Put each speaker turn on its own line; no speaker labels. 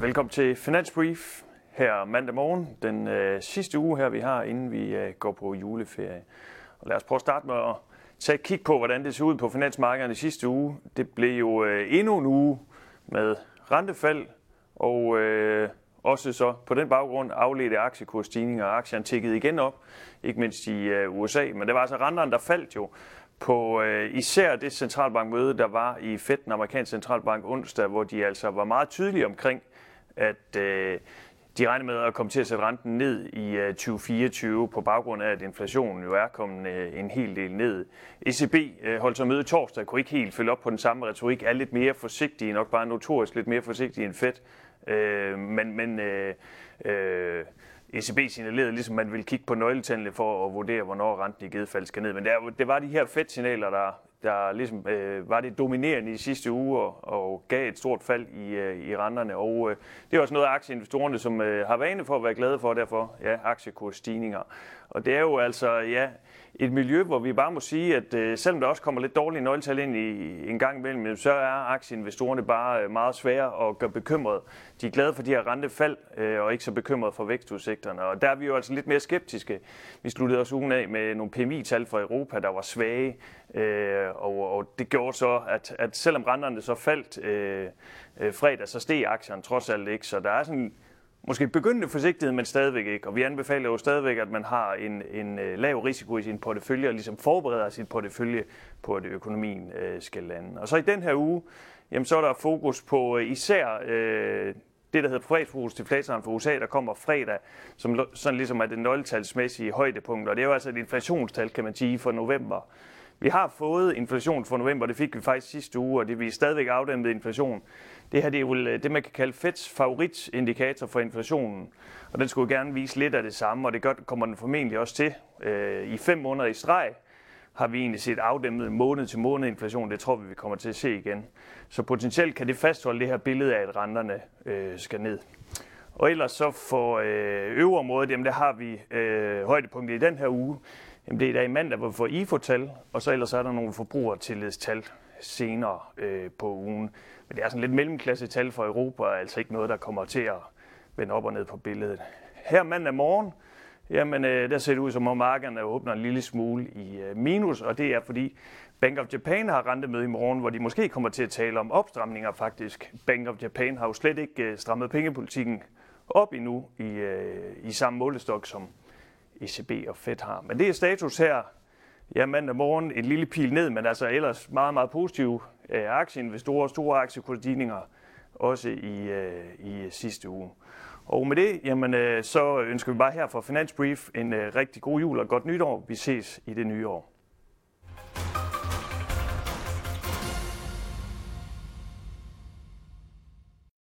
velkommen til Finansbrief her mandag morgen, den øh, sidste uge her, vi har, inden vi øh, går på juleferie. Og lad os prøve at starte med at tage et kig på, hvordan det så ud på finansmarkederne sidste uge. Det blev jo øh, endnu en uge med rentefald, og øh, også så på den baggrund afledte aktiekursstigninger, og aktierne tikkede igen op, ikke mindst i øh, USA. Men det var altså renterne, der faldt jo på øh, især det centralbankmøde, der var i Fed, den amerikanske centralbank onsdag, hvor de altså var meget tydelige omkring, at øh, de regner med at komme til at sætte renten ned i øh, 2024 på baggrund af, at inflationen jo er kommet øh, en hel del ned. ECB øh, holdt så møde torsdag, kunne ikke helt følge op på den samme retorik, er lidt mere forsigtige, nok bare notorisk lidt mere forsigtige end Fed. Men, men øh, øh, ECB signalerede, ligesom man ville kigge på nøgletallene for at vurdere, hvornår renten i givet fald skal ned. Men det, det var de her Fed-signaler, der, der ligesom, øh, var det dominerende i sidste uge og, og gav et stort fald i, øh, i renterne. Og øh, det er også noget aktieinvestorerne, som øh, har vane for at være glade for, derfor ja, aktiekursstigninger. Og det er jo altså, ja, et miljø, hvor vi bare må sige, at øh, selvom der også kommer lidt dårlige nøgletal ind i en gang imellem, så er aktieinvestorerne bare øh, meget svære at gøre bekymret. De er glade for de her rentefald, øh, og ikke så bekymrede for vækstudsigterne. Og der er vi jo altså lidt mere skeptiske. Vi sluttede også ugen af med nogle PMI-tal fra Europa, der var svage, øh, Øh, og, og det gjorde så, at, at selvom renterne så faldt øh, øh, fredag, så steg aktierne trods alt ikke. Så der er sådan måske begyndende forsigtighed, men stadigvæk ikke. Og vi anbefaler jo stadigvæk, at man har en, en øh, lav risiko i sin portefølje, og ligesom forbereder sin portefølje på, at økonomien øh, skal lande. Og så i den her uge, jamen, så er der fokus på øh, især øh, det, der hedder privatforbrugsdeflatoren for USA, der kommer fredag, som sådan ligesom er det nøgletalsmæssige højdepunkt. Og det er jo altså et inflationstal, kan man sige, for november. Vi har fået inflation for november, det fik vi faktisk sidste uge, og det vil stadigvæk afdæmpet inflation. Det her det er jo øh, det, man kan kalde Feds favoritindikator for inflationen, og den skulle gerne vise lidt af det samme, og det gør, kommer den formentlig også til. Øh, I fem måneder i streg har vi egentlig set afdæmpet måned til måned inflation. Det tror vi, vi kommer til at se igen. Så potentielt kan det fastholde det her billede af, at renterne øh, skal ned. Og ellers så for øh, øvre området, jamen der har vi øh, højdepunktet i den her uge. Jamen det er der i mandag, hvor vi får IFO-tal, og så ellers er der nogle forbrugertillidstal senere øh, på ugen. Men det er sådan lidt mellemklasse tal for Europa, og altså ikke noget, der kommer til at vende op og ned på billedet. Her mandag morgen, jamen øh, der ser det ud som om markederne åbner en lille smule i øh, minus, og det er fordi Bank of Japan har rentemøde i morgen, hvor de måske kommer til at tale om opstramninger faktisk. Bank of Japan har jo slet ikke øh, strammet pengepolitikken op endnu i, øh, i samme målestok, som ECB og Fed har. Men det er status her ja, mandag morgen. en lille pil ned, men altså ellers meget, meget positive øh, aktieinvestorer, store aktiekurstigninger også i, øh, i sidste uge. Og med det, jamen, øh, så ønsker vi bare her fra Finansbrief en øh, rigtig god jul og godt nytår. Vi ses i det nye år.